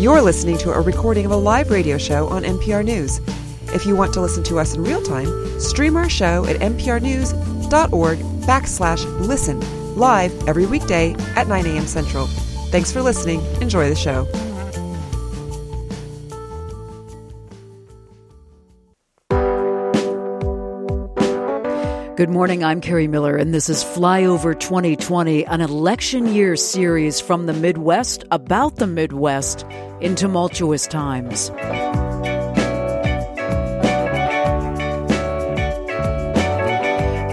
You're listening to a recording of a live radio show on MPR News. If you want to listen to us in real time, stream our show at mprnews.org backslash listen live every weekday at 9 a.m. Central. Thanks for listening. Enjoy the show. Good morning. I'm Kerri Miller, and this is Flyover 2020, an election year series from the Midwest about the Midwest in tumultuous times.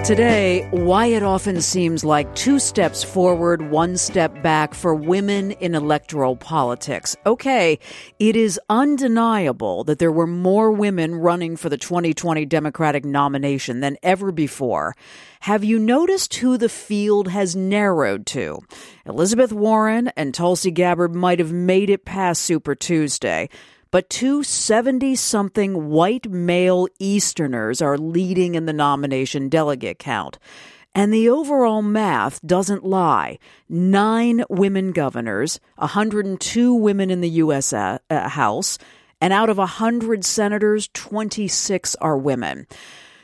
Today, why it often seems like two steps forward, one step back for women in electoral politics. Okay, it is undeniable that there were more women running for the 2020 Democratic nomination than ever before. Have you noticed who the field has narrowed to? Elizabeth Warren and Tulsi Gabbard might have made it past Super Tuesday but two 70 something white male Easterners are leading in the nomination delegate count. And the overall math doesn't lie. Nine women governors, 102 women in the U.S. Uh, uh, House, and out of 100 senators, 26 are women.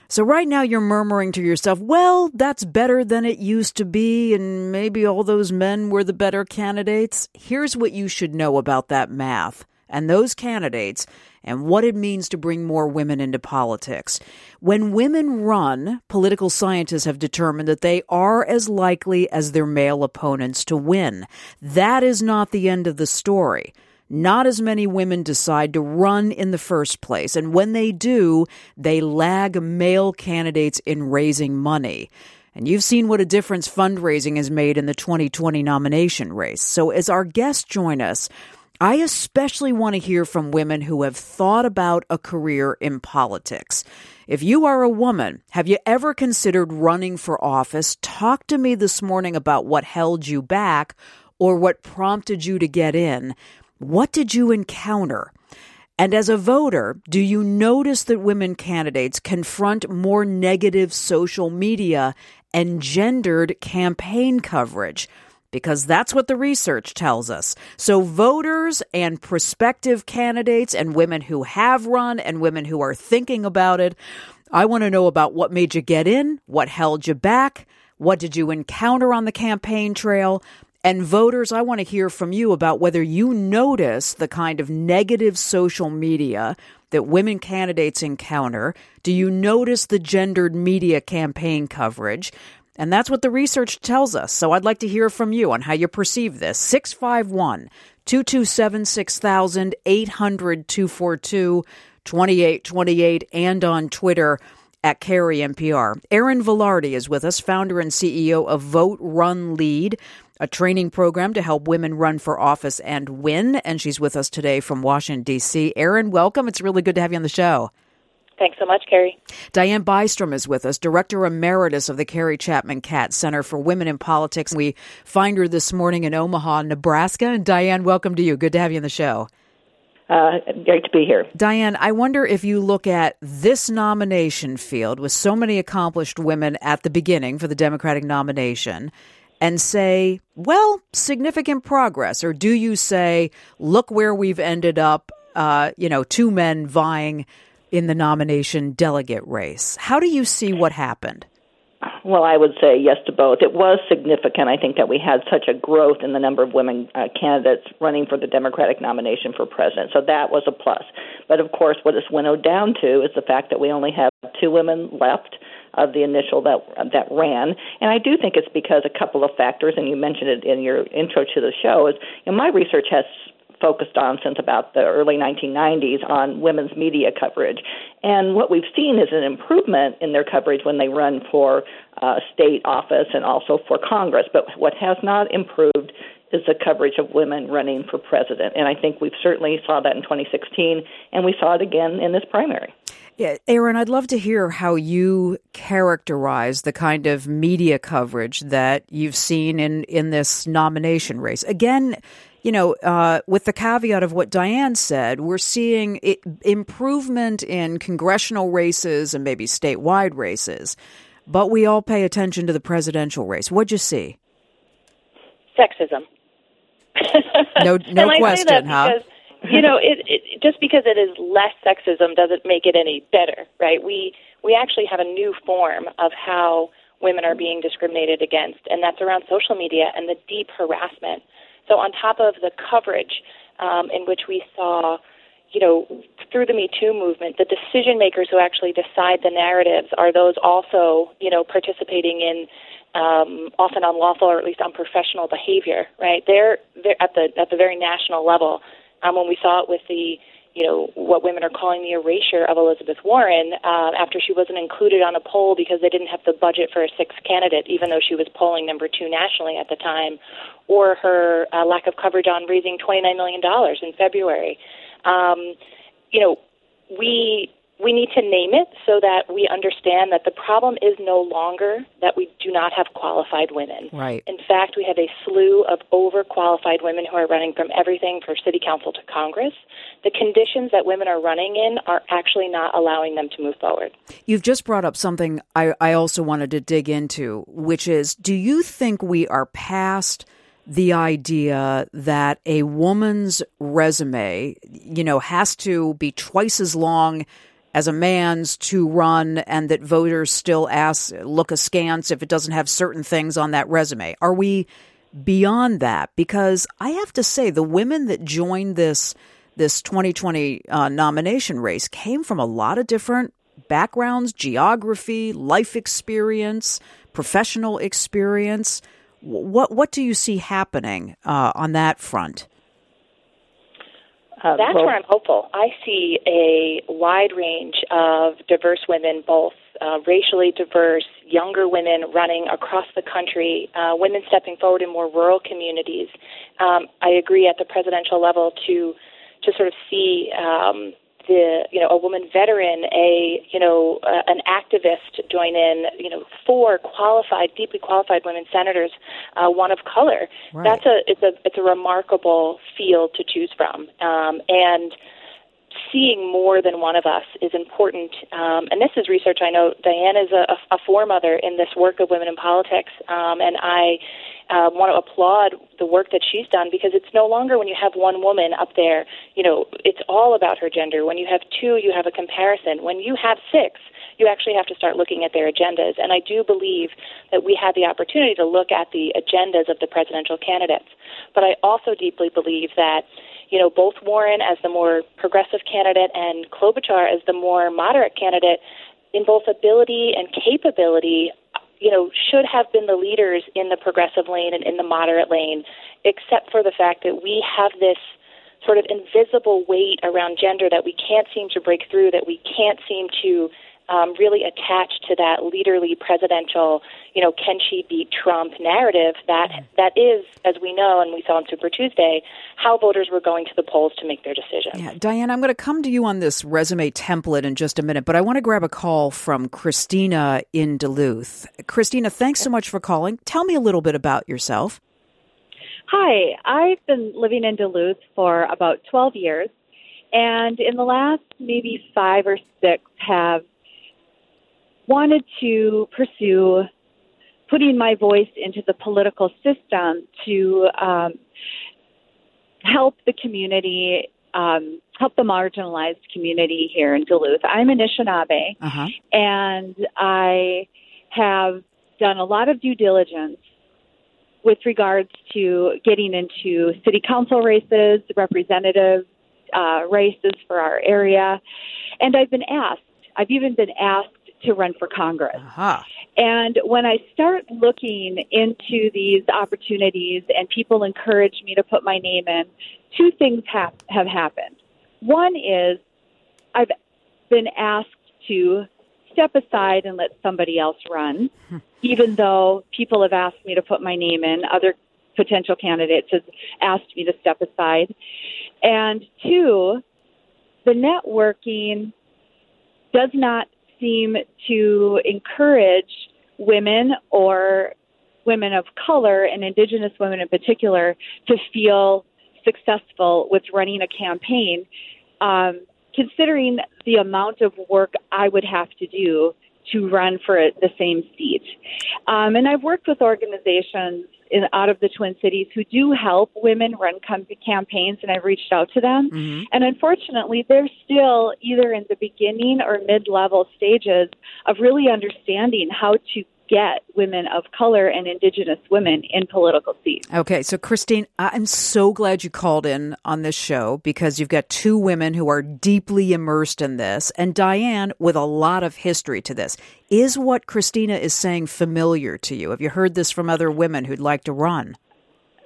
So right now you're murmuring to yourself, well, that's better than it used to be, and maybe all those men were the better candidates. Here's what you should know about that math and those candidates and what it means to bring more women into politics. When women run, political scientists have determined that they are as likely as their male opponents to win. That is not the end of the story. Not as many women decide to run in the first place, and when they do, they lag male candidates in raising money. And you've seen what a difference fundraising has made in the 2020 nomination race. So, as our guests join us, I especially want to hear from women who have thought about a career in politics. If you are a woman, have you ever considered running for office? Talk to me this morning about what held you back or what prompted you to get in. What did you encounter? And as a voter, do you notice that women candidates confront more negative social media and gendered campaign coverage? Because that's what the research tells us. So, voters and prospective candidates and women who have run and women who are thinking about it, I want to know about what made you get in, what held you back, what did you encounter on the campaign trail. And voters, I want to hear from you about whether you notice the kind of negative social media that women candidates encounter. Do you notice the gendered media campaign coverage? And that's what the research tells us. So I'd like to hear from you on how you perceive this. 651 227 6000 800 242 2828 and on Twitter at Kerri MPR. Erin Vilardi is with us, founder and CEO of Vote Run Lead, a training program to help women run for office and win. And she's with us today from Washington, D.C. Erin, welcome. It's really good to have you on the show. Thanks so much, Kerri. Dianne Bystrom is with us, Director Emeritus of the Carrie Chapman Catt Center for Women in Politics. We find her this morning in Omaha, Nebraska. And Dianne, welcome to you. Good to have you on the show. Uh, great to be here. Dianne, I wonder if you look at this nomination field with so many accomplished women at the beginning for the Democratic nomination and say, well, significant progress? Or do you say, look where we've ended up, uh, you know, two men vying in the nomination delegate race. How do you see what happened? Well, I would say yes to both. It was significant, I think, that we had such a growth in the number of women uh, candidates running for the Democratic nomination for president. So that was a plus. But of course, what it's winnowed down to is the fact that we only have two women left of the initial that that ran. And I do think it's because a couple of factors, and you mentioned it in your intro to the show, is you know, my research has focused on since about the early 1990s on women's media coverage. And what we've seen is an improvement in their coverage when they run for uh, state office and also for Congress. But what has not improved is the coverage of women running for president. And I think we've certainly saw that in 2016, and we saw it again in this primary. Yeah, Erin, I'd love to hear how you characterize the kind of media coverage that you've seen in, in this nomination race. Again, you know, uh, with the caveat of what Dianne said, we're seeing it, improvement in congressional races and maybe statewide races, but we all pay attention to the presidential race. What'd you see? Sexism. No, no question, huh? Because, you know, it, it just because it is less sexism doesn't make it any better, right? We we actually have a new form of how women are being discriminated against, and that's around social media and the deep harassment. So, on top of the coverage um, in which we saw, you know, through the Me Too movement, the decision makers who actually decide the narratives are those also, you know, participating in um, often unlawful or at least unprofessional behavior. Right? They're they're at the at the very national level. Um, when we saw it with the you know, what women are calling the erasure of Elizabeth Warren uh, after she wasn't included on a poll because they didn't have the budget for a sixth candidate, even though she was polling number two nationally at the time, or her uh, lack of coverage on raising $29 million in February. Um, you know, we we need to name it so that we understand that the problem is no longer that we do not have qualified women. Right. In fact, we have a slew of overqualified women who are running from everything from city council to Congress. The conditions that women are running in are actually not allowing them to move forward. You've just brought up something I, I also wanted to dig into, which is do you think we are past the idea that a woman's resume, you know, has to be twice as long as a man's to run and that voters still ask look askance if it doesn't have certain things on that resume. Are we beyond that? Because i have to say the women that joined this this 2020 uh, nomination race came from a lot of different backgrounds geography life experience professional experience. What what do you see happening uh, on that front uh, That's well, where I'm hopeful. I see a wide range of diverse women, both uh, racially diverse, younger women running across the country, uh, women stepping forward in more rural communities. Um, I agree at the presidential level to to sort of see um, the you know a woman veteran, a you know uh, an activist join in, you know four qualified, deeply qualified women senators, uh, one of color. Right. That's a it's a it's a remarkable field to choose from, um, and seeing more than one of us is important. Um, and this is research I know Dianne is a, a foremother in this work of women in politics, um, and I uh, want to applaud the work that she's done because it's no longer when you have one woman up there, you know, it's all about her gender. When you have two, you have a comparison. When you have six, you actually have to start looking at their agendas. And I do believe that we had the opportunity to look at the agendas of the presidential candidates. But I also deeply believe that, you know, both Warren as the more progressive candidate and Klobuchar as the more moderate candidate, in both ability and capability, you know, should have been the leaders in the progressive lane and in the moderate lane, except for the fact that we have this sort of invisible weight around gender that we can't seem to break through, that we can't seem to um, really attached to that leaderly presidential, you know, can she beat Trump narrative that that is, as we know and we saw on Super Tuesday, how voters were going to the polls to make their decision. Yeah, Dianne, I'm going to come to you on this resume template in just a minute, but I want to grab a call from Christina in Duluth. Christina, thanks so much for calling. Tell me a little bit about yourself. Hi, I've been living in Duluth for about 12 years. And in the last maybe five or six, have wanted to pursue putting my voice into the political system to um, help the community, um, help the marginalized community here in Duluth. I'm Anishinaabe, uh-huh. and I have done a lot of due diligence with regards to getting into city council races, representative uh, races for our area, and I've been asked. I've even been asked to run for Congress. Uh-huh. And when I start looking into these opportunities and people encourage me to put my name in, two things have, have happened. One is I've been asked to step aside and let somebody else run, hmm. even though people have asked me to put my name in. Other potential candidates have asked me to step aside. And two, the networking does not seem to encourage women or women of color and indigenous women in particular to feel successful with running a campaign, um, considering the amount of work I would have to do to run for the same seat. Um, and I've worked with organizations in, out of the Twin Cities who do help women run com- campaigns, and I've reached out to them. Mm-hmm. And unfortunately, they're still either in the beginning or mid level stages of really understanding how to get women of color and indigenous women in political seats. Okay, so Christine, I'm so glad you called in on this show because you've got two women who are deeply immersed in this, and Dianne with a lot of history to this. Is what Christina is saying familiar to you? Have you heard this from other women who'd like to run?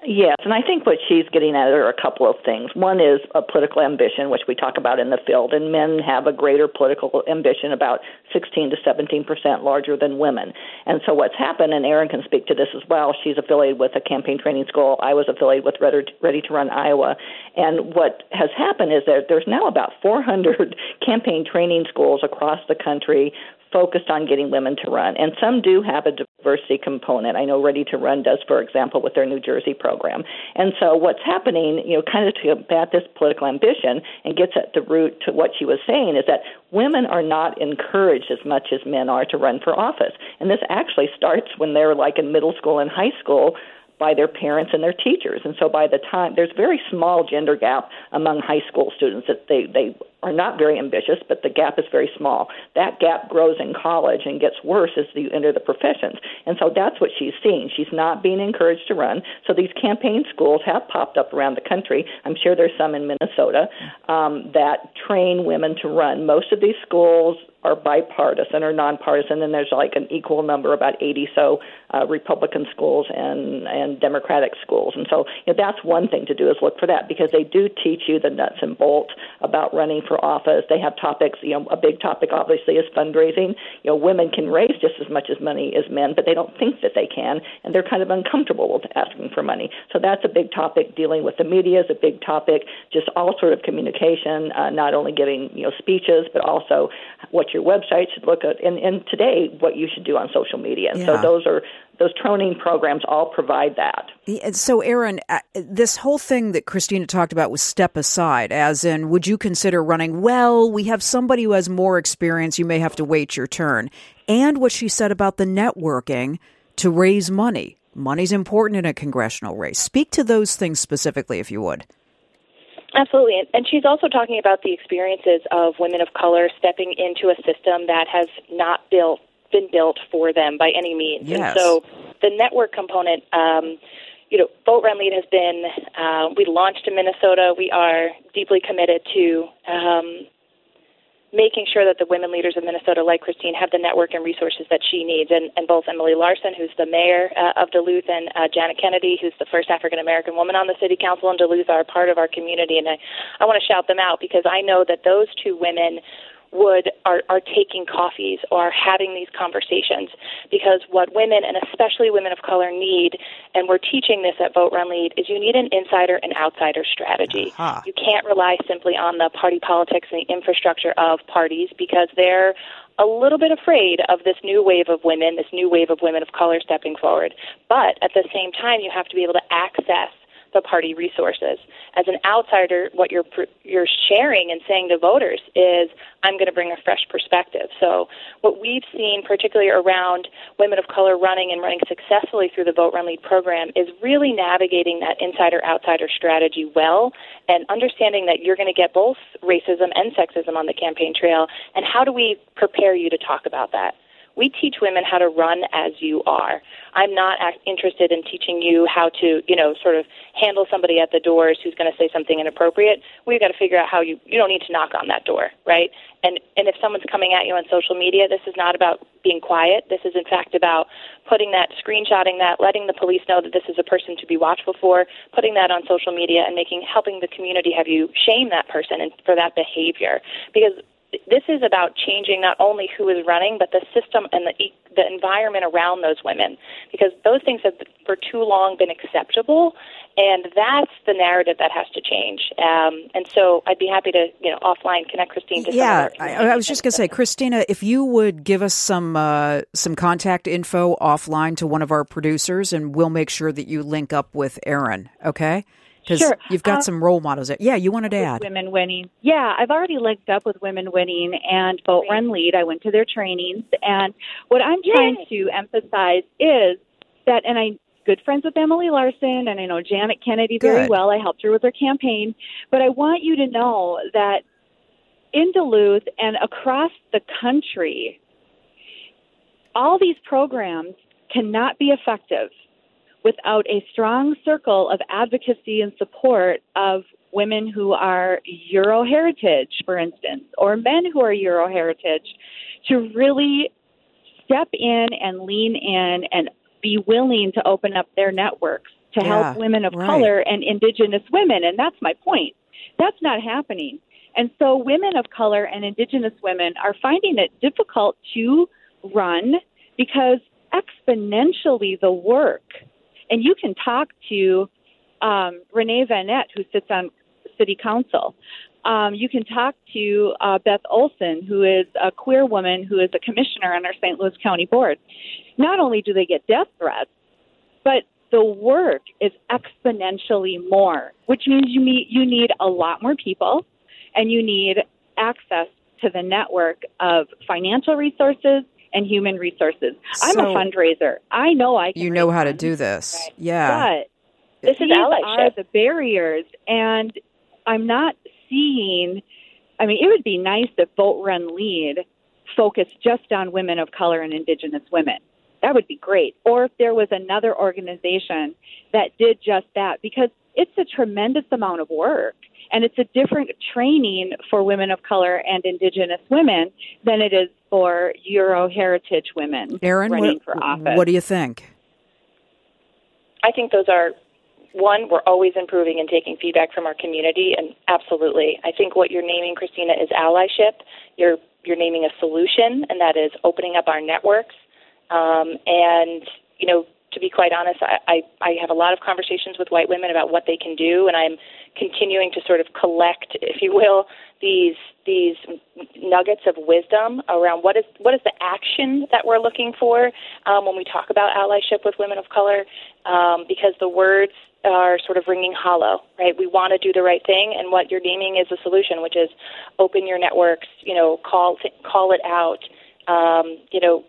Yes, and I think what she's getting at are a couple of things. One is a political ambition, which we talk about in the field, and men have a greater political ambition, about 16 to 17 percent larger than women. And so what's happened, and Erin can speak to this as well. She's affiliated with a campaign training school. I was affiliated with Ready to Run Iowa, and what has happened is that there's now about 400 campaign training schools across the country focused on getting women to run. And some do have a diversity component. I know Ready to Run does, for example, with their New Jersey program. And so what's happening, you know, kind of to combat this political ambition and gets at the root to what she was saying is that women are not encouraged as much as men are to run for office. And this actually starts when they're like in middle school and high school by their parents and their teachers. And so by the time there's very small gender gap among high school students that they they are not very ambitious, but the gap is very small. That gap grows in college and gets worse as you enter the professions. And so that's what she's seeing. She's not being encouraged to run. So these campaign schools have popped up around the country. I'm sure there's some in Minnesota um, that train women to run. Most of these schools are bipartisan or nonpartisan, and there's like an equal number, about 80 so uh, Republican schools and and Democratic schools. And so you know, that's one thing to do is look for that because they do teach you the nuts and bolts about running for office. They have topics. You know, a big topic obviously is fundraising. You know, women can raise just as much as money as men, but they don't think that they can, and they're kind of uncomfortable with asking for money. So that's a big topic. Dealing with the media is a big topic. Just all sort of communication, uh, not only giving you know speeches, but also what your website should look at, and, and today what you should do on social media. And yeah. so those are those training programs all provide that. So, Erin, uh, this whole thing that Christina talked about was step aside, as in, would you consider running? Well, we have somebody who has more experience. You may have to wait your turn. And what she said about the networking to raise money. Money's important in a congressional race. Speak to those things specifically, if you would. Absolutely. And she's also talking about the experiences of women of color stepping into a system that has not built been built for them by any means. Yes. And so the network component, um, you know, Vote Run Lead has been, uh, we launched in Minnesota. We are deeply committed to um, making sure that the women leaders of Minnesota, like Christine, have the network and resources that she needs. And, and both Emily Larson, who's the mayor uh, of Duluth, and uh, Janet Kennedy, who's the first African American woman on the city council in Duluth, are part of our community. And I, I want to shout them out because I know that those two women would are, are taking coffees or having these conversations because what women and especially women of color need and we're teaching this at vote run lead is you need an insider and outsider strategy uh-huh. you can't rely simply on the party politics and the infrastructure of parties because they're a little bit afraid of this new wave of women, this new wave of women of color stepping forward. But at the same time, you have to be able to access the party resources. As an outsider, what you're you're sharing and saying to voters is, "I'm going to bring a fresh perspective." So, what we've seen, particularly around women of color running and running successfully through the Vote Run Lead program, is really navigating that insider-outsider strategy well and understanding that you're going to get both racism and sexism on the campaign trail. And how do we prepare you to talk about that? We teach women how to run as you are. I'm not interested in teaching you how to, you know, sort of handle somebody at the doors who's going to say something inappropriate. We've got to figure out how you you don't need to knock on that door, right? And and if someone's coming at you on social media, this is not about being quiet. This is in fact about putting that screenshotting that, letting the police know that this is a person to be watchful for, putting that on social media and making helping the community have you shame that person and for that behavior because this is about changing not only who is running, but the system and the the environment around those women, because those things have for too long been acceptable, and that's the narrative that has to change. Um, and so, I'd be happy to, you know, offline connect Christine to. Yeah, I, I, was just going to say, Christina, if you would give us some uh, some contact info offline to one of our producers, and we'll make sure that you link up with Erin. Okay. Because sure. you've got um, some role models there. Yeah, you wanted to add. Women winning. Yeah, I've already linked up with Women Winning and Vote Run Lead. I went to their trainings. And what I'm trying Yay. to emphasize is that, and I good friends with Emily Larson, and I know Janet Kennedy very Good. well. I helped her with her campaign. But I want you to know that in Duluth and across the country, all these programs cannot be effective without a strong circle of advocacy and support of women who are Euro heritage, for instance, or men who are Euro heritage, to really step in and lean in and be willing to open up their networks to Yeah, help women of right. color and indigenous women. And that's my point. That's not happening. And so women of color and indigenous women are finding it difficult to run because exponentially the work, and you can talk to um, Renee Van Nett, who sits on city council. Um, you can talk to uh, Beth Olson, who is a queer woman who is a commissioner on our St. Louis County Board. Not only do they get death threats, but the work is exponentially more, which means you meet, you need a lot more people, and you need access to the network of financial resources and human resources. I'm a fundraiser. I know I can. You know how to do this. Right. Yeah. but This is are the barriers, and I'm not seeing. I mean, it would be nice if Vote Run Lead focused just on women of color and Indigenous women. That would be great. Or if there was another organization that did just that, because it's a tremendous amount of work. And it's a different training for women of color and Indigenous women than it is for Euro heritage women Erin, running what, for office. what do you think? I think those are one, we're always improving and taking feedback from our community, and absolutely, I think what you're naming, Christina, is allyship. You're you're naming a solution, and that is opening up our networks. Um, and you know, to be quite honest, I, I I have a lot of conversations with white women about what they can do, and I'm continuing to sort of collect, if you will, these these nuggets of wisdom around what is what is the action that we're looking for um, when we talk about allyship with women of color, um, because the words are sort of ringing hollow, right? We want to do the right thing, and what you're naming is a solution, which is open your networks, you know, call call it out, um, you know,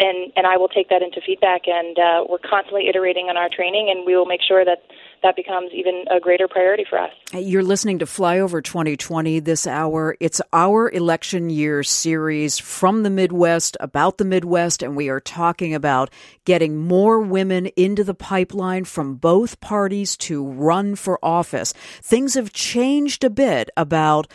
and and I will take that into feedback, and uh, we're constantly iterating on our training, and we will make sure that that becomes even a greater priority for us. You're listening to Flyover 2020 this hour. It's our election year series from the Midwest about the Midwest, and we are talking about getting more women into the pipeline from both parties to run for office. Things have changed a bit about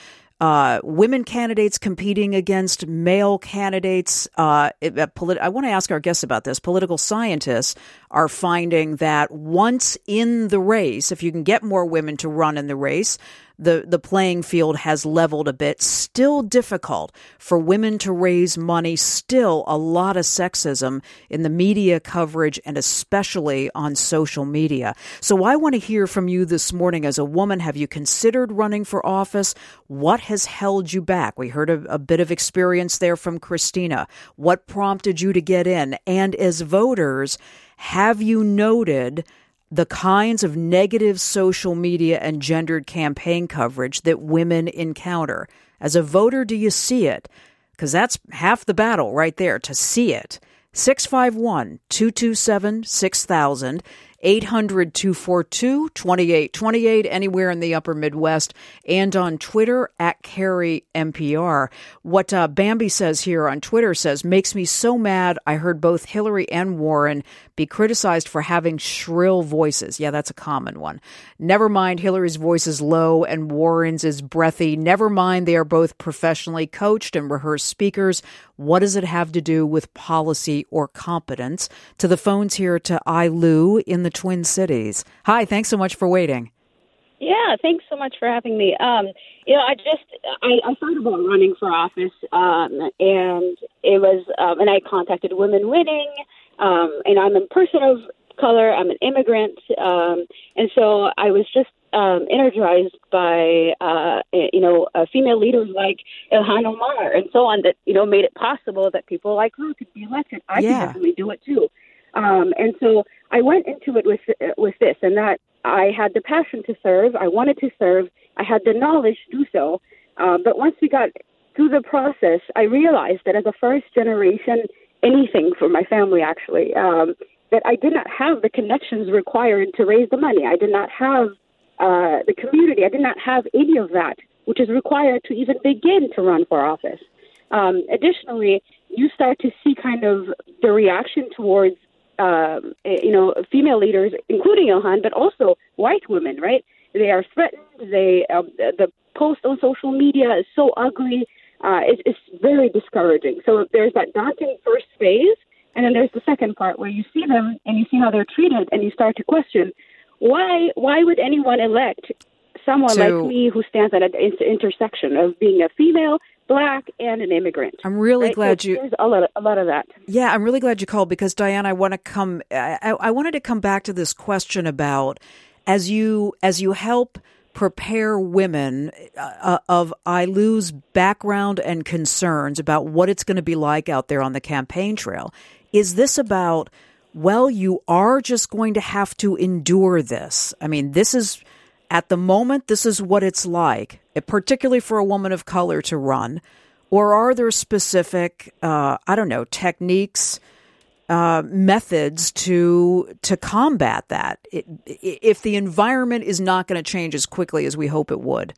uh, women candidates competing against male candidates. Uh, uh, polit- I want to ask our guests about this. Political scientists are finding that once in the race, if you can get more women to run in the race, the, the playing field has leveled a bit. Still difficult for women to raise money. Still a lot of sexism in the media coverage and especially on social media. So I want to hear from you this morning as a woman. Have you considered running for office? What has held you back? We heard a, a bit of experience there from Christina. What prompted you to get in? And as voters, have you noted the kinds of negative social media and gendered campaign coverage that women encounter. As a voter, do you see it? Because that's half the battle right there to see it. 651 227 6000. 800 242 2828, anywhere in the upper Midwest, and on Twitter at Kerri MPR. What uh, Bambi says here on Twitter says, makes me so mad. I heard both Hillary and Warren be criticized for having shrill voices. Yeah, that's a common one. Never mind, Hillary's voice is low and Warren's is breathy. Never mind, they are both professionally coached and rehearsed speakers. What does it have to do with policy or competence? To the phones here to I Lou in the Twin Cities. Hi, thanks so much for waiting. Yeah, thanks so much for having me. Um, you know, I just I, I thought about running for office, um, and it was um, and I contacted Women Winning, um, and I'm a person of color. I'm an immigrant, um, and so I was just um, energized by uh, you know uh, female leaders like Ilhan Omar and so on that you know made it possible that people like her could be elected. I Yeah. could definitely do it too. Um, and so I went into it with with this, and that I had the passion to serve. I wanted to serve. I had the knowledge to do so. Um, but once we got through the process, I realized that as a first generation, anything for my family actually, um, that I did not have the connections required to raise the money. I did not have uh, the community. I did not have any of that, which is required to even begin to run for office. Um, additionally, you start to see kind of the reaction towards, um, eh, you know, female leaders, including Ilhan, but also white women, right? They are threatened. They um, the post on social media is so ugly. Uh, it's, it's very discouraging. So there's that daunting first phase, and then there's the second part where you see them and you see how they're treated, and you start to question why why would anyone elect someone So- like me who stands at an inter- intersection of being a female, black, and an immigrant? I'm really right? glad So you. There's a lot, of, a lot of that. Yeah, I'm really glad you called because Dianne, I want to come. I I wanted to come back to this question about as you as you help prepare women uh, of ILU's background and concerns about what it's going to be like out there on the campaign trail. Is this about? Well, you are just going to have to endure this. I mean, this is at the moment. This is what it's like, eh, particularly for a woman of color to run. Or are there specific, uh, I don't know, techniques, uh, methods to to combat that? It, if the environment is not going to change as quickly as we hope it would.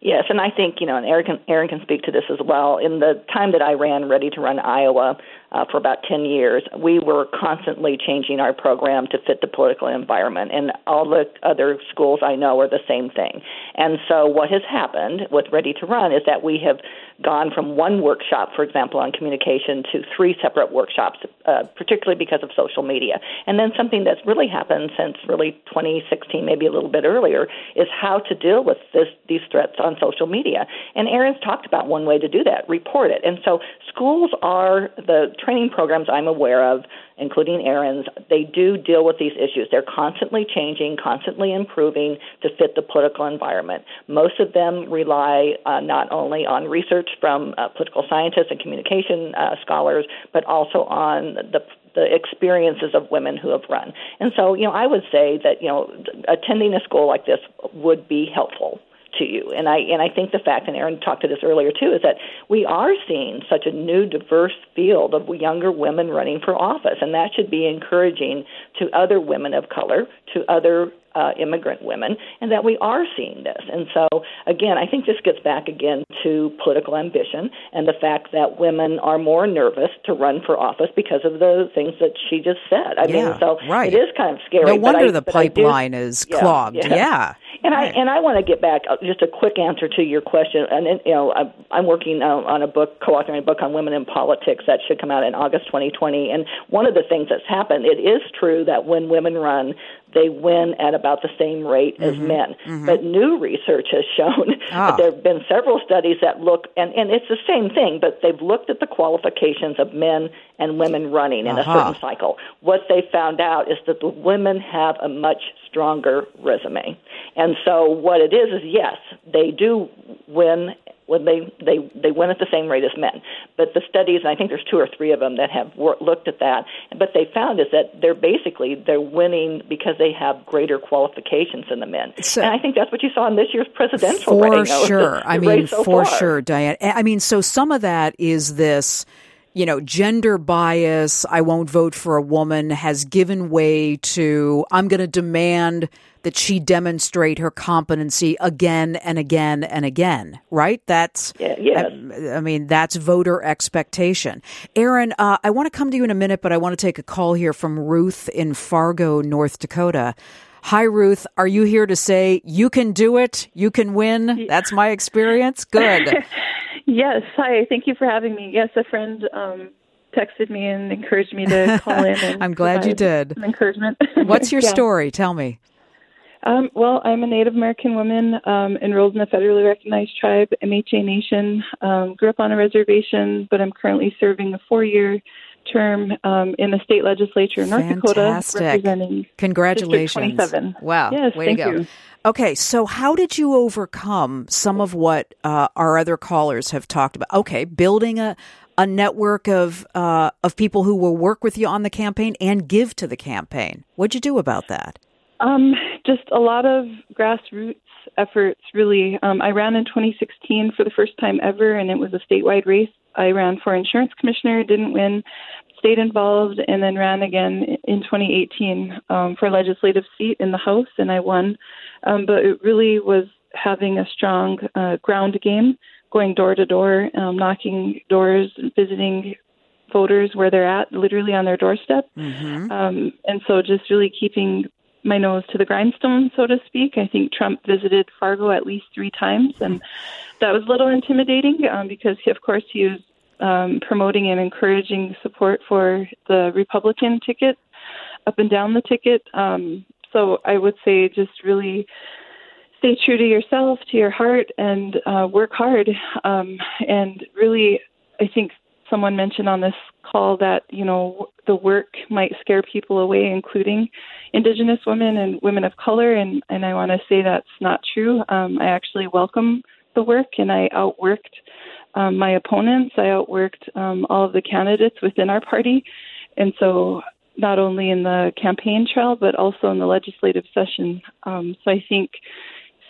Yes, and I think you know, and Erin can, Erin can speak to this as well. In the time that I ran Ready to Run Iowa uh, for about ten years, we were constantly changing our program to fit the political environment, and all the other schools I know are the same thing. And so, what has happened with Ready to Run is that we have gone from one workshop, for example, on communication, to three separate workshops, uh, particularly because of social media. And then something that's really happened since really 2016, maybe a little bit earlier, is how to deal with this, these threats on social media. And Erin's talked about one way to do that: report it. And so schools are the training programs I'm aware of, including Erin's. They do deal with these issues. They're constantly changing, constantly improving to fit the political environment. Most of them rely uh, not only on research from uh, political scientists and communication uh, scholars, but also on the the experiences of women who have run. And so, you know, I would say that, you know, attending a school like this would be helpful to you. And I and I think the fact, and Erin talked to this earlier too, is that we are seeing such a new, diverse field of younger women running for office, and that should be encouraging to other women of color, to other uh, immigrant women, and that we are seeing this. And so, again, I think this gets back again to political ambition and the fact that women are more nervous to run for office because of the things that she just said. I Yeah, mean, so right. it is kind of scary. No wonder I- the I do- pipeline is Yeah, clogged. yeah. Yeah. And Right. I and I want to get back uh, just a quick answer to your question. And you know, I'm, I'm working uh, on a book, co-authoring a book on women in politics that should come out in August 2020. And one of the things that's happened, it is true that when women run, they win at about the same rate as men. But new research has shown Ah. that there have been several studies that look, and, and it's the same thing, but they've looked at the qualifications of men and women running in a Uh-huh. certain cycle. What they found out is that the women have a much stronger resume. And so what it is is yes, they do win when they they they win at the same rate as men. But the studies, and I think there's two or three of them that have wor- looked at that. But they found is that they're basically they're winning because they have greater qualifications than the men. So- and I think that's what you saw in this year's presidential for sure. I the mean, so for far. sure, Dianne. I mean, so some of that is this, you know, gender bias. I won't vote for a woman has given way to. I'm going to demand that she demonstrate her competency again and again and again. Right? That's. Yeah, yes. I, I mean, that's voter expectation. Erin, uh, I want to come to you in a minute, but I want to take a call here from Ruth in Fargo, North Dakota. Hi, Ruth. Are you here to say you can do it? You can win? That's my experience. Good. Yes. Hi. Thank you for having me. Yes, a friend um, texted me and encouraged me to call in. And I'm glad you did. Encouragement. What's your Yeah. story? Tell me. Um, well, I'm a Native American woman um, enrolled in a federally recognized tribe, MHA Nation. Um, grew up on a reservation, but I'm currently serving a four-year term um, in the state legislature in North Dakota, representing Congratulations. District 27. Wow. Yes, Way thank to go. you. Okay, so how did you overcome some of what uh, our other callers have talked about? Okay, building a a network of uh, of people who will work with you on the campaign and give to the campaign. What'd you do about that? Um, just a lot of grassroots efforts, really. Um, I ran in 2016 for the first time ever, and it was a statewide race. I ran for insurance commissioner, didn't win. stayed involved and then ran again in 2018 um, for a legislative seat in the House, and I won. Um, but it really was having a strong uh, ground game, going door to door, um, knocking doors, visiting voters where they're at, literally on their doorstep. Mm-hmm. Um, and so just really keeping my nose to the grindstone, so to speak. I think Trump visited Fargo at least three times, and that was a little intimidating um, because, he, of course, he was um, promoting and encouraging support for the Republican ticket up and down the ticket. Um, so I would say just really stay true to yourself, to your heart, and uh, work hard. Um, and really, I think someone mentioned on this call that you know the work might scare people away, including Indigenous women and women of color. And and I want to say that's not true. Um, I actually welcome the work, and I outworked um, my opponents. I outworked um, all of the candidates within our party, and so not only in the campaign trail but also in the legislative session. Um, so I think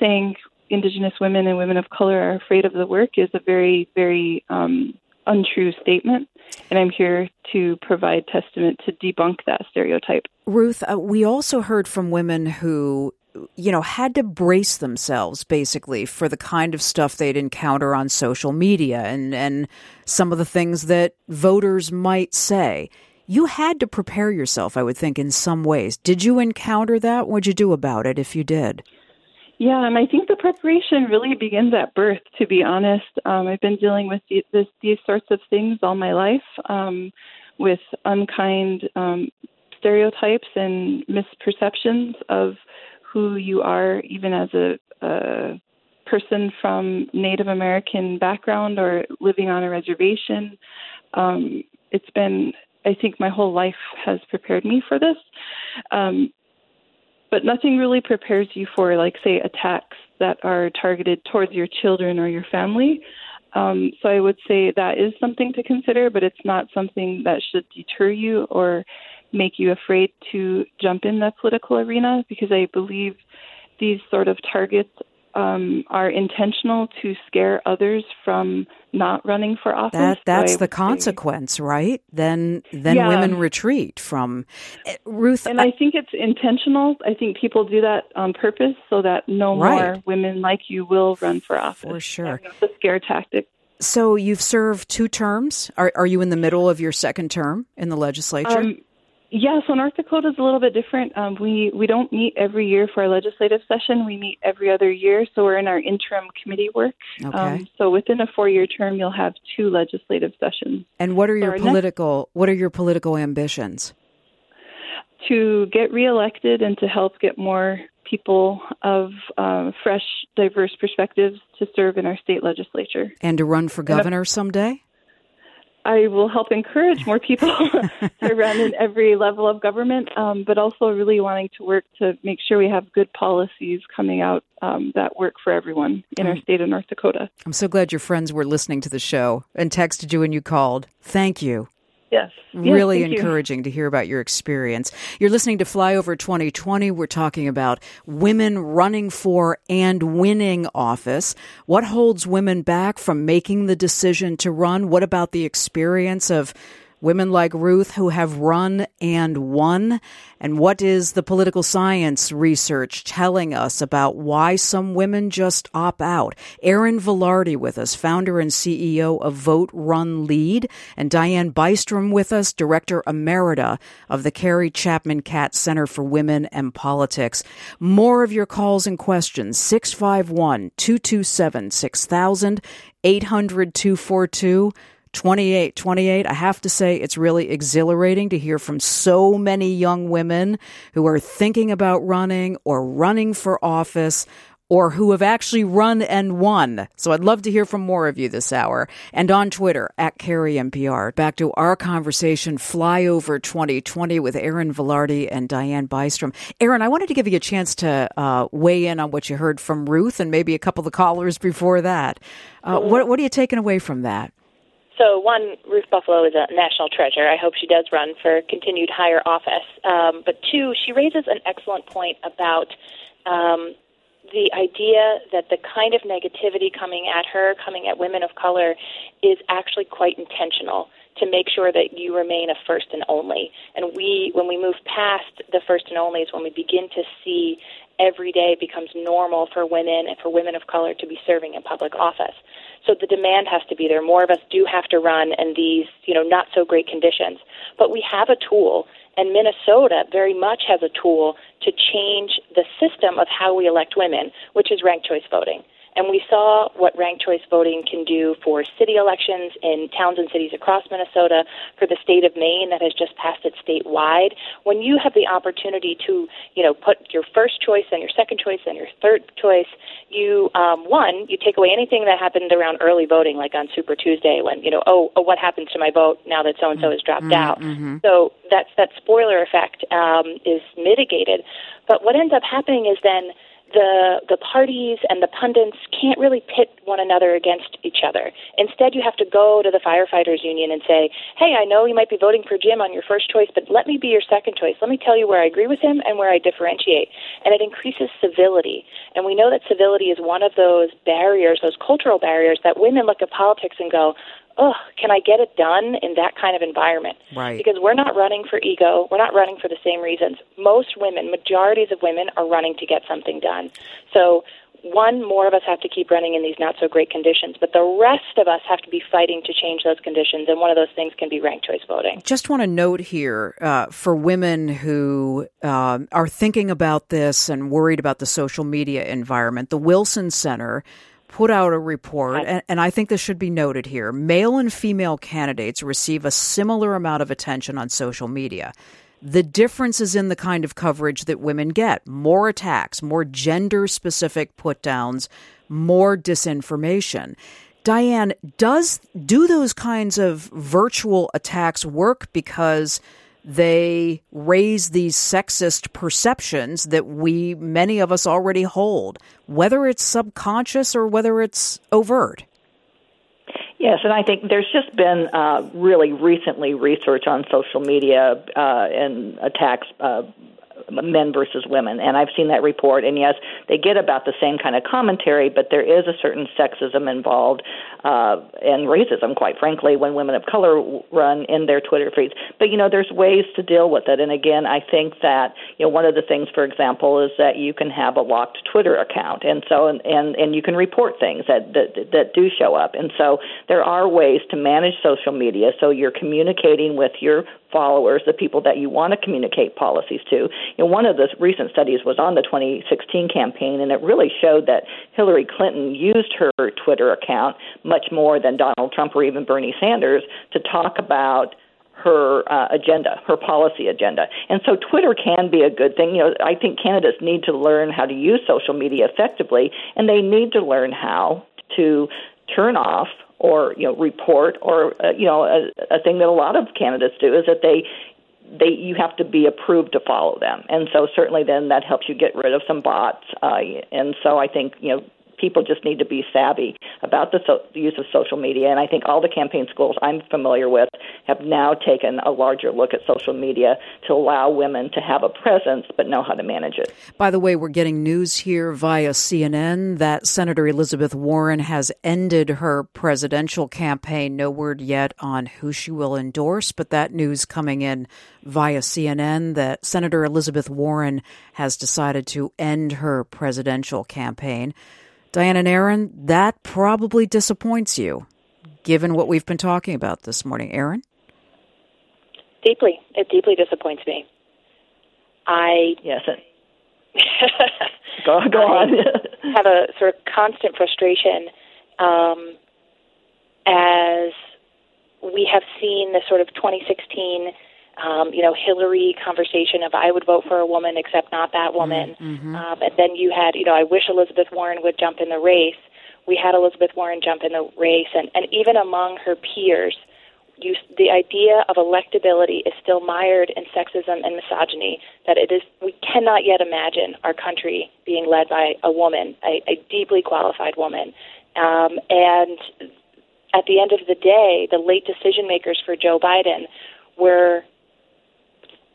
saying Indigenous women and women of color are afraid of the work is a very, very um, untrue statement, and I'm here to provide testament to debunk that stereotype. Ruth, uh, we also heard from women who you know, had to brace themselves basically for the kind of stuff they'd encounter on social media and, and some of the things that voters might say. You had to prepare yourself, I would think, in some ways. Did you encounter that? What'd you do about it if you did? Yeah, and I think the preparation really begins at birth. To be honest, um, I've been dealing with the, this, these sorts of things all my life, um, with unkind um, stereotypes and misperceptions of who you are, even as a, a person from Native American background or living on a reservation. Um, it's been, I think, my whole life has prepared me for this. Um, but nothing really prepares you for, like, say, attacks that are targeted towards your children or your family. Um, so I would say that is something to consider, but it's not something that should deter you or make you afraid to jump in the political arena because I believe these sort of targets um, are intentional to scare others from not running for office. That, that's so the consequence, say. right? Then then yeah. women retreat from uh, Ruth. And I, I, think it's intentional. I think people do that on purpose so that no right. more women like you will run for office. For sure, it's a scare tactic. So you've served two terms. Are, are you in the middle of your second term in the legislature? Um, yeah, so North Dakota is a little bit different. Um, we we don't meet every year for our legislative session. We meet every other year, so we're in our interim committee work. Okay. Um, so within a four-year term, you'll have two legislative sessions. And what are your political next, What are your political ambitions? To get reelected and to help get more people of uh, fresh, diverse perspectives to serve in our state legislature. And to run for governor someday. I will help encourage more people to run in every level of government, um, but also really wanting to work to make sure we have good policies coming out um, that work for everyone in our mm. state of North Dakota. I'm so glad your friends were listening to the show and texted you when you called. Thank you. Yes. Really yes, encouraging you. to hear about your experience. You're listening to Flyover 2020. We're talking about women running for and winning office. What holds women back from making the decision to run? What about the experience of women like Ruth who have run and won? And what is the political science research telling us about why some women just opt out? Erin Vilardi with us, founder and CEO of Vote Run Lead, and Dianne Bystrom with us, director emerita of the Carrie Chapman Catt Center for Women and Politics. More of your calls and questions, 651 227 6000, 800 242 28, 28. I have to say it's really exhilarating to hear from so many young women who are thinking about running or running for office or who have actually run and won. So I'd love to hear from more of you this hour. And on Twitter, at Kerri MPR. Back to our conversation, Flyover 2020 with Erin Vilardi and Dianne Bystrom. Erin, I wanted to give you a chance to uh, weigh in on what you heard from Ruth and maybe a couple of the callers before that. Uh, what, what are you taking away from that? So, one, Ruth Buffalo is a national treasure. I hope she does run for continued higher office. Um, but two, she raises an excellent point about um, the idea that the kind of negativity coming at her, coming at women of color, is actually quite intentional. to make sure that you remain a first and only. And we, when we move past the first and only, is when we begin to see every day becomes normal for women and for women of color to be serving in public office. So the demand has to be there. More of us do have to run in these, you know, not so great conditions. But we have a tool, and Minnesota very much has a tool to change the system of how we elect women, which is ranked choice voting. And we saw what ranked choice voting can do for city elections in towns and cities across Minnesota, for the state of Maine that has just passed it statewide. When you have the opportunity to, you know, put your first choice and your second choice and your third choice, you, um, one, you take away anything that happened around early voting, like on Super Tuesday, when, you know, oh, oh what happens to my vote now that so and so has dropped mm-hmm. out. Mm-hmm. So that's, that spoiler effect um, is mitigated. But what ends up happening is then, the the parties and the pundits can't really pit one another against each other. Instead, you have to go to the firefighters union and say, "Hey, I know you might be voting for Jim on your first choice, but let me be your second choice. Let me tell you where I agree with him and where I differentiate." And it increases civility. And we know that civility is one of those barriers, those cultural barriers that women look at politics and go, oh, can I get it done in that kind of environment? Right. Because we're not running for ego. We're not running for the same reasons. Most women, majorities of women, are running to get something done. So, one, more of us have to keep running in these not so great conditions, but the rest of us have to be fighting to change those conditions. And one of those things can be ranked choice voting. Just want to note here uh, for women who um, are thinking about this and worried about the social media environment, the Wilson Center put out a report, and, and, I think this should be noted here. Male and female candidates receive a similar amount of attention on social media. The difference is in the kind of coverage that women get more attacks, more gender specific put downs, more disinformation. Dianne, does do those kinds of virtual attacks work because they raise these sexist perceptions that we, many of us, already hold, whether it's subconscious or whether it's overt. Yes, and I think there's just been uh, really recently research on social media uh, and attacks uh, men versus women. And I've seen that report. And yes, they get about the same kind of commentary, but there is a certain sexism involved uh, and racism, quite frankly, when women of color run in their Twitter feeds. But you know, there's ways to deal with it. And again, I think that you know one of the things, for example, is that you can have a locked Twitter account, and so and and, and you can report things that, that that do show up. And so there are ways to manage social media so you're communicating with your followers, the people that you want to communicate policies to. You know, one of the recent studies was on the 2016 campaign, and it really showed that Hillary Clinton used her Twitter account much more than Donald Trump or even Bernie Sanders to talk about her uh, agenda, her policy agenda. And so Twitter can be a good thing. You know, I think candidates need to learn how to use social media effectively, and they need to learn how to turn off or you know report or uh, you know a, a thing that a lot of candidates do is that they they you have to be approved to follow them and so certainly then that helps you get rid of some bots uh, and so I think you know people just need to be savvy about the, so, the use of social media. And I think all the campaign schools I'm familiar with have now taken a larger look at social media to allow women to have a presence but know how to manage it. By the way, we're getting news here via CNN that Senator Elizabeth Warren has ended her presidential campaign. No word yet on who she will endorse, but that news coming in via CNN that Senator Elizabeth Warren has decided to end her presidential campaign. Dianne and Erin, that probably disappoints you, given what we've been talking about this morning. Erin? Deeply. It deeply disappoints me. I. Yes. It, go, go on. have a sort of constant frustration um, as we have seen the sort of 2016 um, you know, Hillary conversation of I would vote for a woman except not that woman. Mm-hmm. Um, and then you had, you know, I wish Elizabeth Warren would jump in the race. We had Elizabeth Warren jump in the race, and, and even among her peers, you, the idea of electability is still mired in sexism and misogyny. That it is, we cannot yet imagine our country being led by a woman, a, a deeply qualified woman. Um, and at the end of the day, the late decision makers for Joe Biden were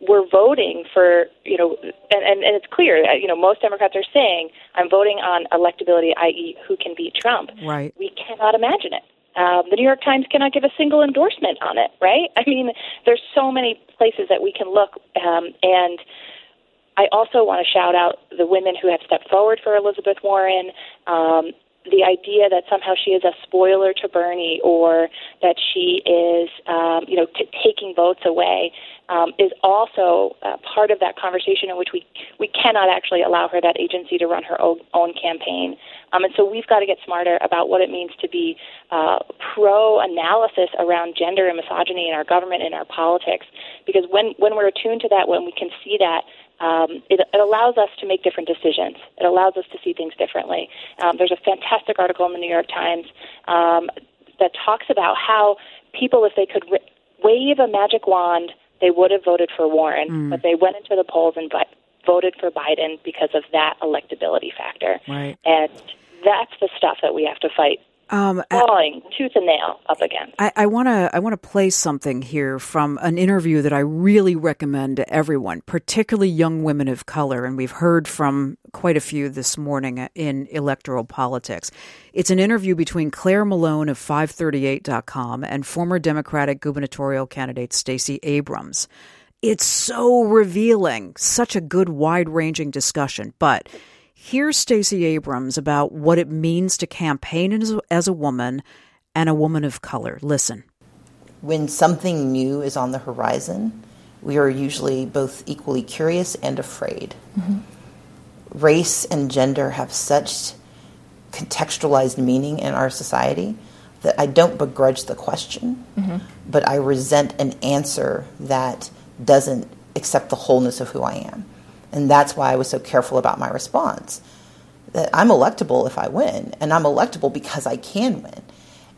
we're voting for you know and, and, and it's clear uh, you know most democrats are saying i'm voting on electability i.e who can beat trump right we cannot imagine it um, the New York Times cannot give a single endorsement on it, right? I mean, there's so many places that we can look, um, and I also want to shout out the women who have stepped forward for Elizabeth Warren. Um, the idea that somehow she is a spoiler to Bernie or that she is, um, you know, t- taking votes away um, is also uh, part of that conversation in which we we cannot actually allow her that agency to run her own, own campaign. Um, and so we've got to get smarter about what it means to be uh, pro analysis around gender and misogyny in our government and our politics. Because when when we're attuned to that, when we can see that, um, it, it, allows us to make different decisions. It allows us to see things differently. Um, there's a fantastic article in the New York Times um, that talks about how people, if they could ri- wave a magic wand, they would have voted for Warren, mm. but they went into the polls and vi- voted for Biden because of that electability factor. Right. And that's the stuff that we have to fight um, clawing tooth and nail up again. I want to I want to play something here from an interview that I really recommend to everyone, particularly young women of color, and we've heard from quite a few this morning in electoral politics. It's an interview between Claire Malone of 538.com and former Democratic gubernatorial candidate Stacey Abrams. It's so revealing, such a good wide-ranging discussion, but Here's Stacey Abrams about what it means to campaign as a, as a woman and a woman of color. Listen. When something new is on the horizon, we are usually both equally curious and afraid. Mm-hmm. Race and gender have such contextualized meaning in our society that I don't begrudge the question, mm-hmm. but I resent an answer that doesn't accept the wholeness of who I am. And that's why I was so careful about my response. That I'm electable if I win, and I'm electable because I can win.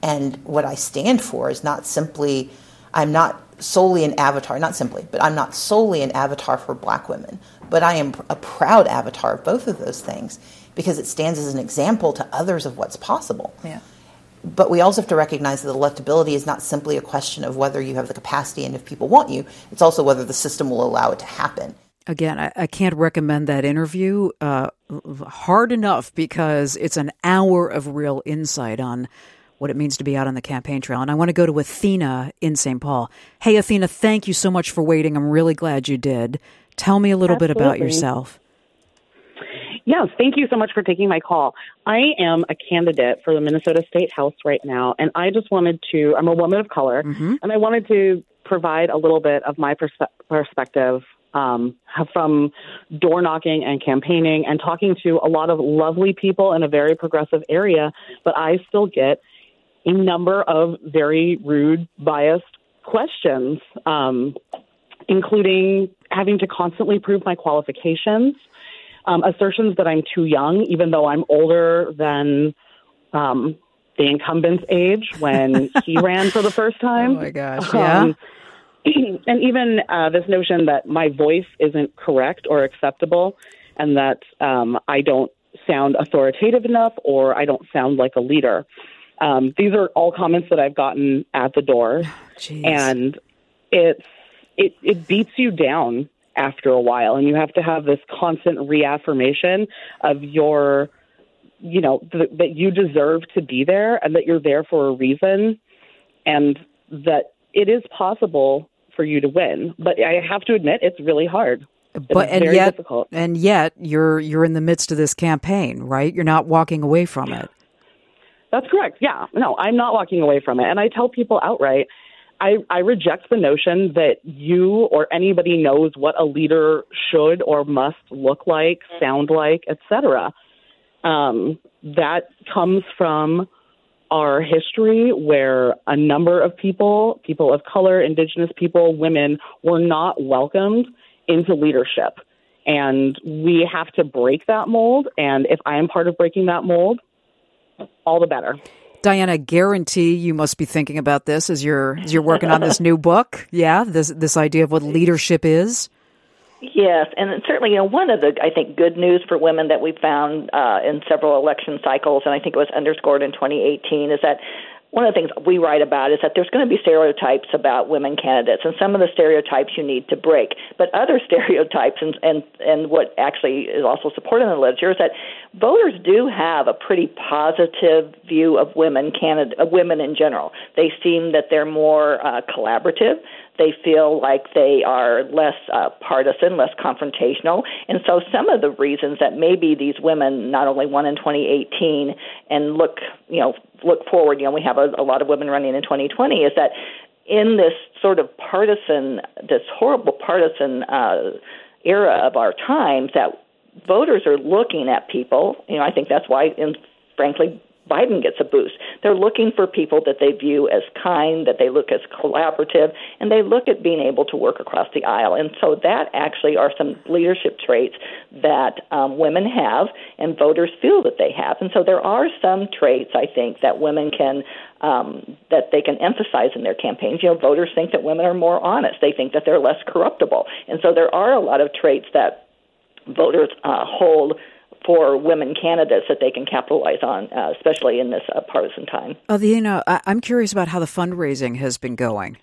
And what I stand for is not simply, I'm not solely an avatar, not simply, but I'm not solely an avatar for black women, but I am a proud avatar of both of those things because it stands as an example to others of what's possible. Yeah. But we also have to recognize that electability is not simply a question of whether you have the capacity and if people want you, it's also whether the system will allow it to happen again, I, I, can't recommend that interview uh, hard enough because it's an hour of real insight on what it means to be out on the campaign trail. And I want to go to Athena in St. Paul. Hey, Athena, thank you so much for waiting. I'm really glad you did. Tell me a little Absolutely. bit about yourself. Yes, thank you so much for taking my call. I am a candidate for the Minnesota State House right now, and I just wanted to, I'm a woman of color, mm-hmm. and I wanted to provide a little bit of my perspe- perspective um, from door knocking and campaigning and talking to a lot of lovely people in a very progressive area, but I still get a number of very rude, biased questions, um, including having to constantly prove my qualifications, um, assertions that I'm too young, even though I'm older than um, the incumbent's age when he ran for the first time. Oh my gosh! Yeah. And even uh, this notion that my voice isn't correct or acceptable, and that um, I don't sound authoritative enough or I don't sound like a leader. Um, these are all comments that I've gotten at the door, and it's it it beats you down after a while, and you have to have this constant reaffirmation of your, you know, th- that you deserve to be there and that you're there for a reason, and that it is possible for you to win. But I have to admit, it's really hard. But and yet, difficult. and yet, you're you're in the midst of this campaign, right? You're not walking away from it. That's correct. Yeah, no, I'm not walking away from it, and I tell people outright. I, I reject the notion that you or anybody knows what a leader should or must look like, sound like, etc. Um, that comes from our history where a number of people, people of color, indigenous people, women, were not welcomed into leadership. And we have to break that mold. And if I am part of breaking that mold, all the better. Diana, guarantee you must be thinking about this as you're as you're working on this new book. Yeah, this this idea of what leadership is. Yes, and certainly, you know, one of the I think good news for women that we found uh, in several election cycles, and I think it was underscored in 2018, is that one of the things we write about is that there's going to be stereotypes about women candidates, and some of the stereotypes you need to break. But other stereotypes, and and and what actually is also supported in the literature, is that voters do have a pretty positive view of women candidate, of women in general. They seem that they're more uh, collaborative. They feel like they are less uh, partisan, less confrontational. And so some of the reasons that maybe these women not only won in 2018 and look, you know, look forward, you know, we have a, a lot of women running in 2020 is that in this sort of partisan, this horrible partisan uh, era of our times that voters are looking at people, you know, I think that's why in frankly Biden gets a boost. They're looking for people that they view as kind, that they look as collaborative, and they look at being able to work across the aisle. And so that actually are some leadership traits that um, women have and voters feel that they have. And so there are some traits I think that women can um, that they can emphasize in their campaigns. You know, voters think that women are more honest. They think that they're less corruptible. And so there are a lot of traits that voters uh, hold for women candidates that they can capitalize on, uh, especially in this uh, partisan time. Athena, I- I'm curious about how the fundraising has been going.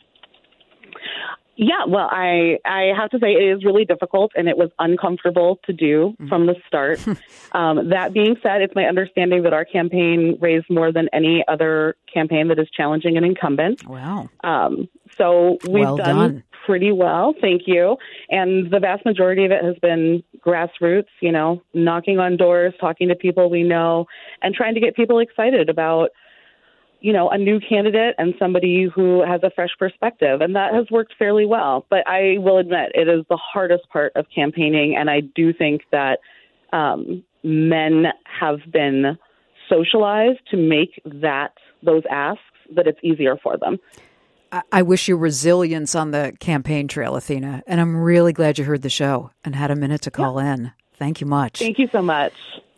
Yeah, well, I I have to say it is really difficult and it was uncomfortable to do mm-hmm. from the start. um, that being said, it's my understanding that our campaign raised more than any other campaign that is challenging an incumbent. Wow. Um, so we've well done, done, pretty well, thank you. And the vast majority of it has been grassroots, you know, knocking on doors, talking to people we know, and trying to get people excited about you know, a new candidate and somebody who has a fresh perspective. And that has worked fairly well. But I will admit it is the hardest part of campaigning. And I do think that um, men have been socialized to make that those asks that it's easier for them. I wish you resilience on the campaign trail, Athena. And I'm really glad you heard the show and had a minute to call yeah. in. Thank you much. Thank you so much.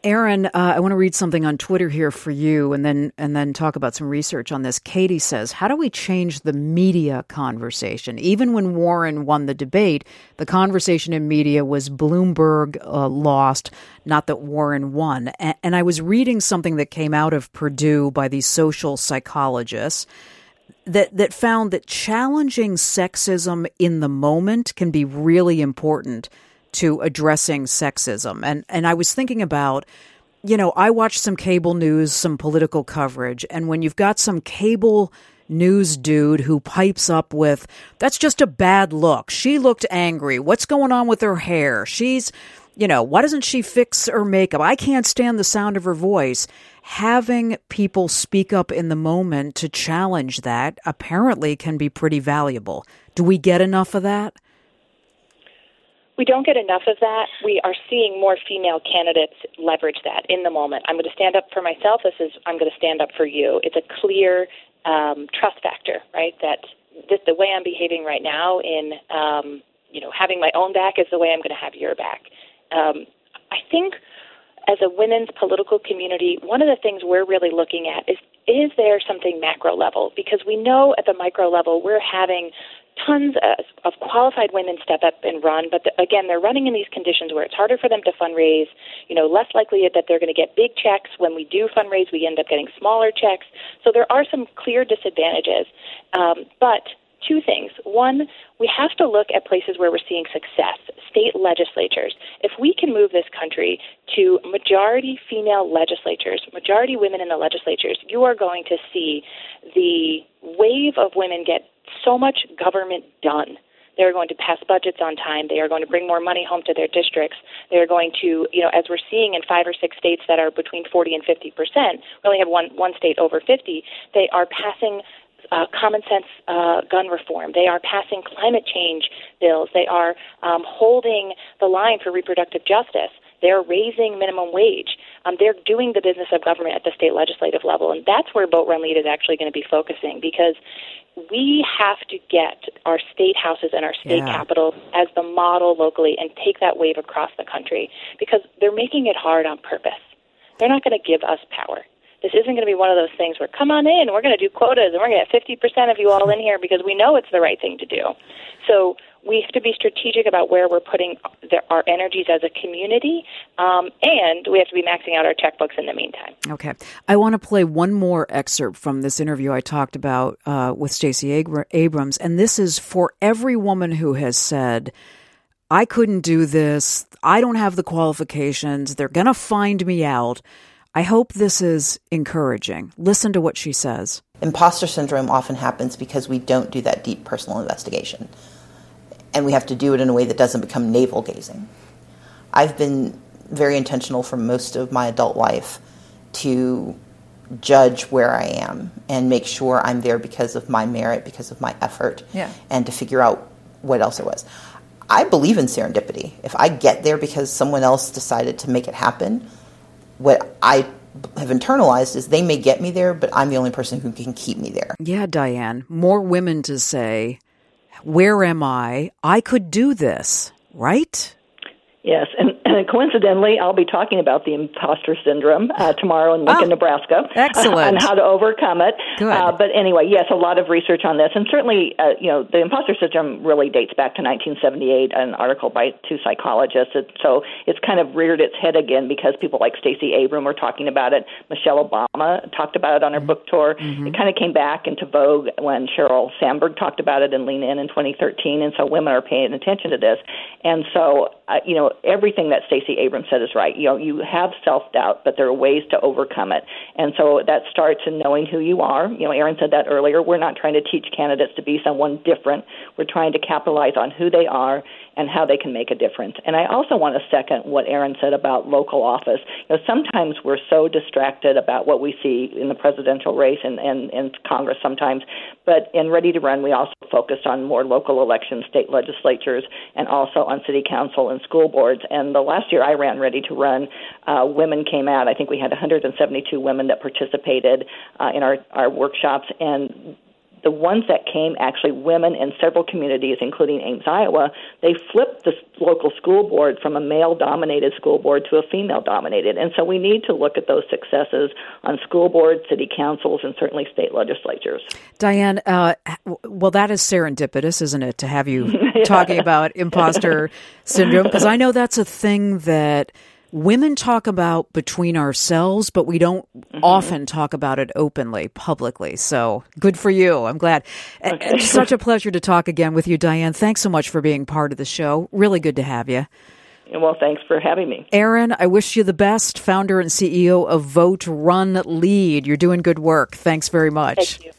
Erin, uh, I want to read something on Twitter here for you, and then and then talk about some research on this. Katie says, "How do we change the media conversation? Even when Warren won the debate, the conversation in media was Bloomberg uh, lost, not that Warren won." And, and I was reading something that came out of Purdue by these social psychologists that that found that challenging sexism in the moment can be really important to addressing sexism. And and I was thinking about you know, I watch some cable news, some political coverage, and when you've got some cable news dude who pipes up with, that's just a bad look. She looked angry. What's going on with her hair? She's, you know, why doesn't she fix her makeup? I can't stand the sound of her voice. Having people speak up in the moment to challenge that apparently can be pretty valuable. Do we get enough of that? we don't get enough of that. We are seeing more female candidates leverage that in the moment. I'm going to stand up for myself. This is I'm going to stand up for you. It's a clear um, trust factor, right? That this, the way I'm behaving right now in um, you know having my own back is the way I'm going to have your back. Um, I think as a women's political community, one of the things we're really looking at is is there something macro level? Because we know at the micro level we're having tons of, qualified women step up and run, but the, again, they're running in these conditions where it's harder for them to fundraise. You know, less likely that they're going to get big checks. When we do fundraise, we end up getting smaller checks. So there are some clear disadvantages. Um, but two things. One, we have to look at places where we're seeing success, state legislatures. If we can move this country to majority female legislatures, majority women in the legislatures, you are going to see the wave of women get so much government done. They are going to pass budgets on time. They are going to bring more money home to their districts. They are going to, you know, as we're seeing in five or six states that are between 40 and 50 percent, we only have one, one state over 50, they are passing uh, common sense uh, gun reform. They are passing climate change bills. They are um, holding the line for reproductive justice. They're raising minimum wage. Um, they're doing the business of government at the state legislative level, and that's where Vote Run Lead is actually going to be focusing because we have to get our state houses and our state yeah. capitals as the model locally and take that wave across the country because they're making it hard on purpose. They're not going to give us power. This isn't going to be one of those things where come on in, we're going to do quotas and we're going to get 50% of you all in here because we know it's the right thing to do. So we have to be strategic about where we're putting the, our energies as a community, um, and we have to be maxing out our checkbooks in the meantime. Okay, I want to play one more excerpt from this interview I talked about uh, with Stacey Abrams, and this is for every woman who has said. I couldn't do this. I don't have the qualifications. They're going to find me out. I hope this is encouraging. Listen to what she says. Imposter syndrome often happens because we don't do that deep personal investigation and we have to do it in a way that doesn't become navel gazing. I've been very intentional for most of my adult life to judge where I am and make sure I'm there because of my merit, because of my effort, yeah. and to figure out what else it was. I believe in serendipity. If I get there because someone else decided to make it happen, what I have internalized is they may get me there, but I'm the only person who can keep me there. Yeah, Dianne. More women to say, where am I? I could do this, right? Yes, and, coincidentally, I'll be talking about the imposter syndrome uh, tomorrow in Lincoln, oh, Nebraska. Excellent. and how to overcome it. Good. Uh, but anyway, yes, a lot of research on this, and certainly, uh, you know, the imposter syndrome really dates back to 1978, an article by two psychologists. It, so it's kind of reared its head again because people like Stacey Abram were talking about it. Michelle Obama talked about it on her mm-hmm. book tour. Mm-hmm. It kind of came back into vogue when Sheryl Sandberg talked about it in Lean In in 2013, and so women are paying attention to this. And so, uh, you know, everything that Stacey Abrams said is right. You know, you have self doubt, but there are ways to overcome it. And so that starts in knowing who you are. You know, Erin said that earlier. We're not trying to teach candidates to be someone different. We're trying to capitalize on who they are and how they can make a difference. And I also want to second what Erin said about local office. You know, sometimes we're so distracted about what we see in the presidential race and, and, and Congress sometimes, but in Ready to Run, we also focus on more local elections, state legislatures, and also on city council and school boards. And the last year I ran Ready to Run, uh, women came out. I think we had 172 women that participated uh, in our, our workshops, and the ones that came, actually women in several communities, including Ames, Iowa, they flipped the local school board from a male dominated school board to a female dominated. And so we need to look at those successes on school boards, city councils, and certainly state legislatures. Dianne, uh, well, that is serendipitous, isn't it, to have you yeah. talking about imposter syndrome? Because I know that's a thing that women talk about between ourselves, but we don't mm-hmm. often talk about it openly, publicly. So good for you. I'm glad. Okay. It's such a pleasure to talk again with you, Dianne. Thanks so much for being part of the show. Really good to have you. Well, thanks for having me. Erin, I wish you the best, founder and CEO of Vote Run Lead. You're doing good work. Thanks very much. Thank you.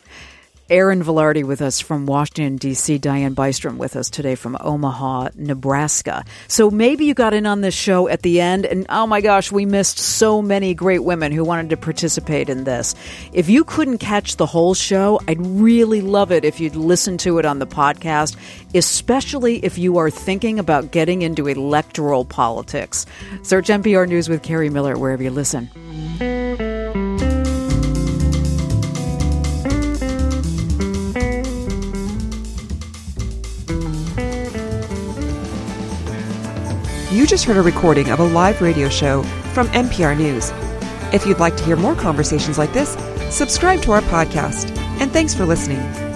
Erin Vilardi with us from Washington, D.C., Dianne Bystrom with us today from Omaha, Nebraska. So maybe you got in on this show at the end, and oh my gosh, we missed so many great women who wanted to participate in this. If you couldn't catch the whole show, I'd really love it if you'd listen to it on the podcast, especially if you are thinking about getting into electoral politics. Search MPR News with Kerri Miller wherever you listen. You just heard a recording of a live radio show from MPR News. If you'd like to hear more conversations like this, subscribe to our podcast. And thanks for listening.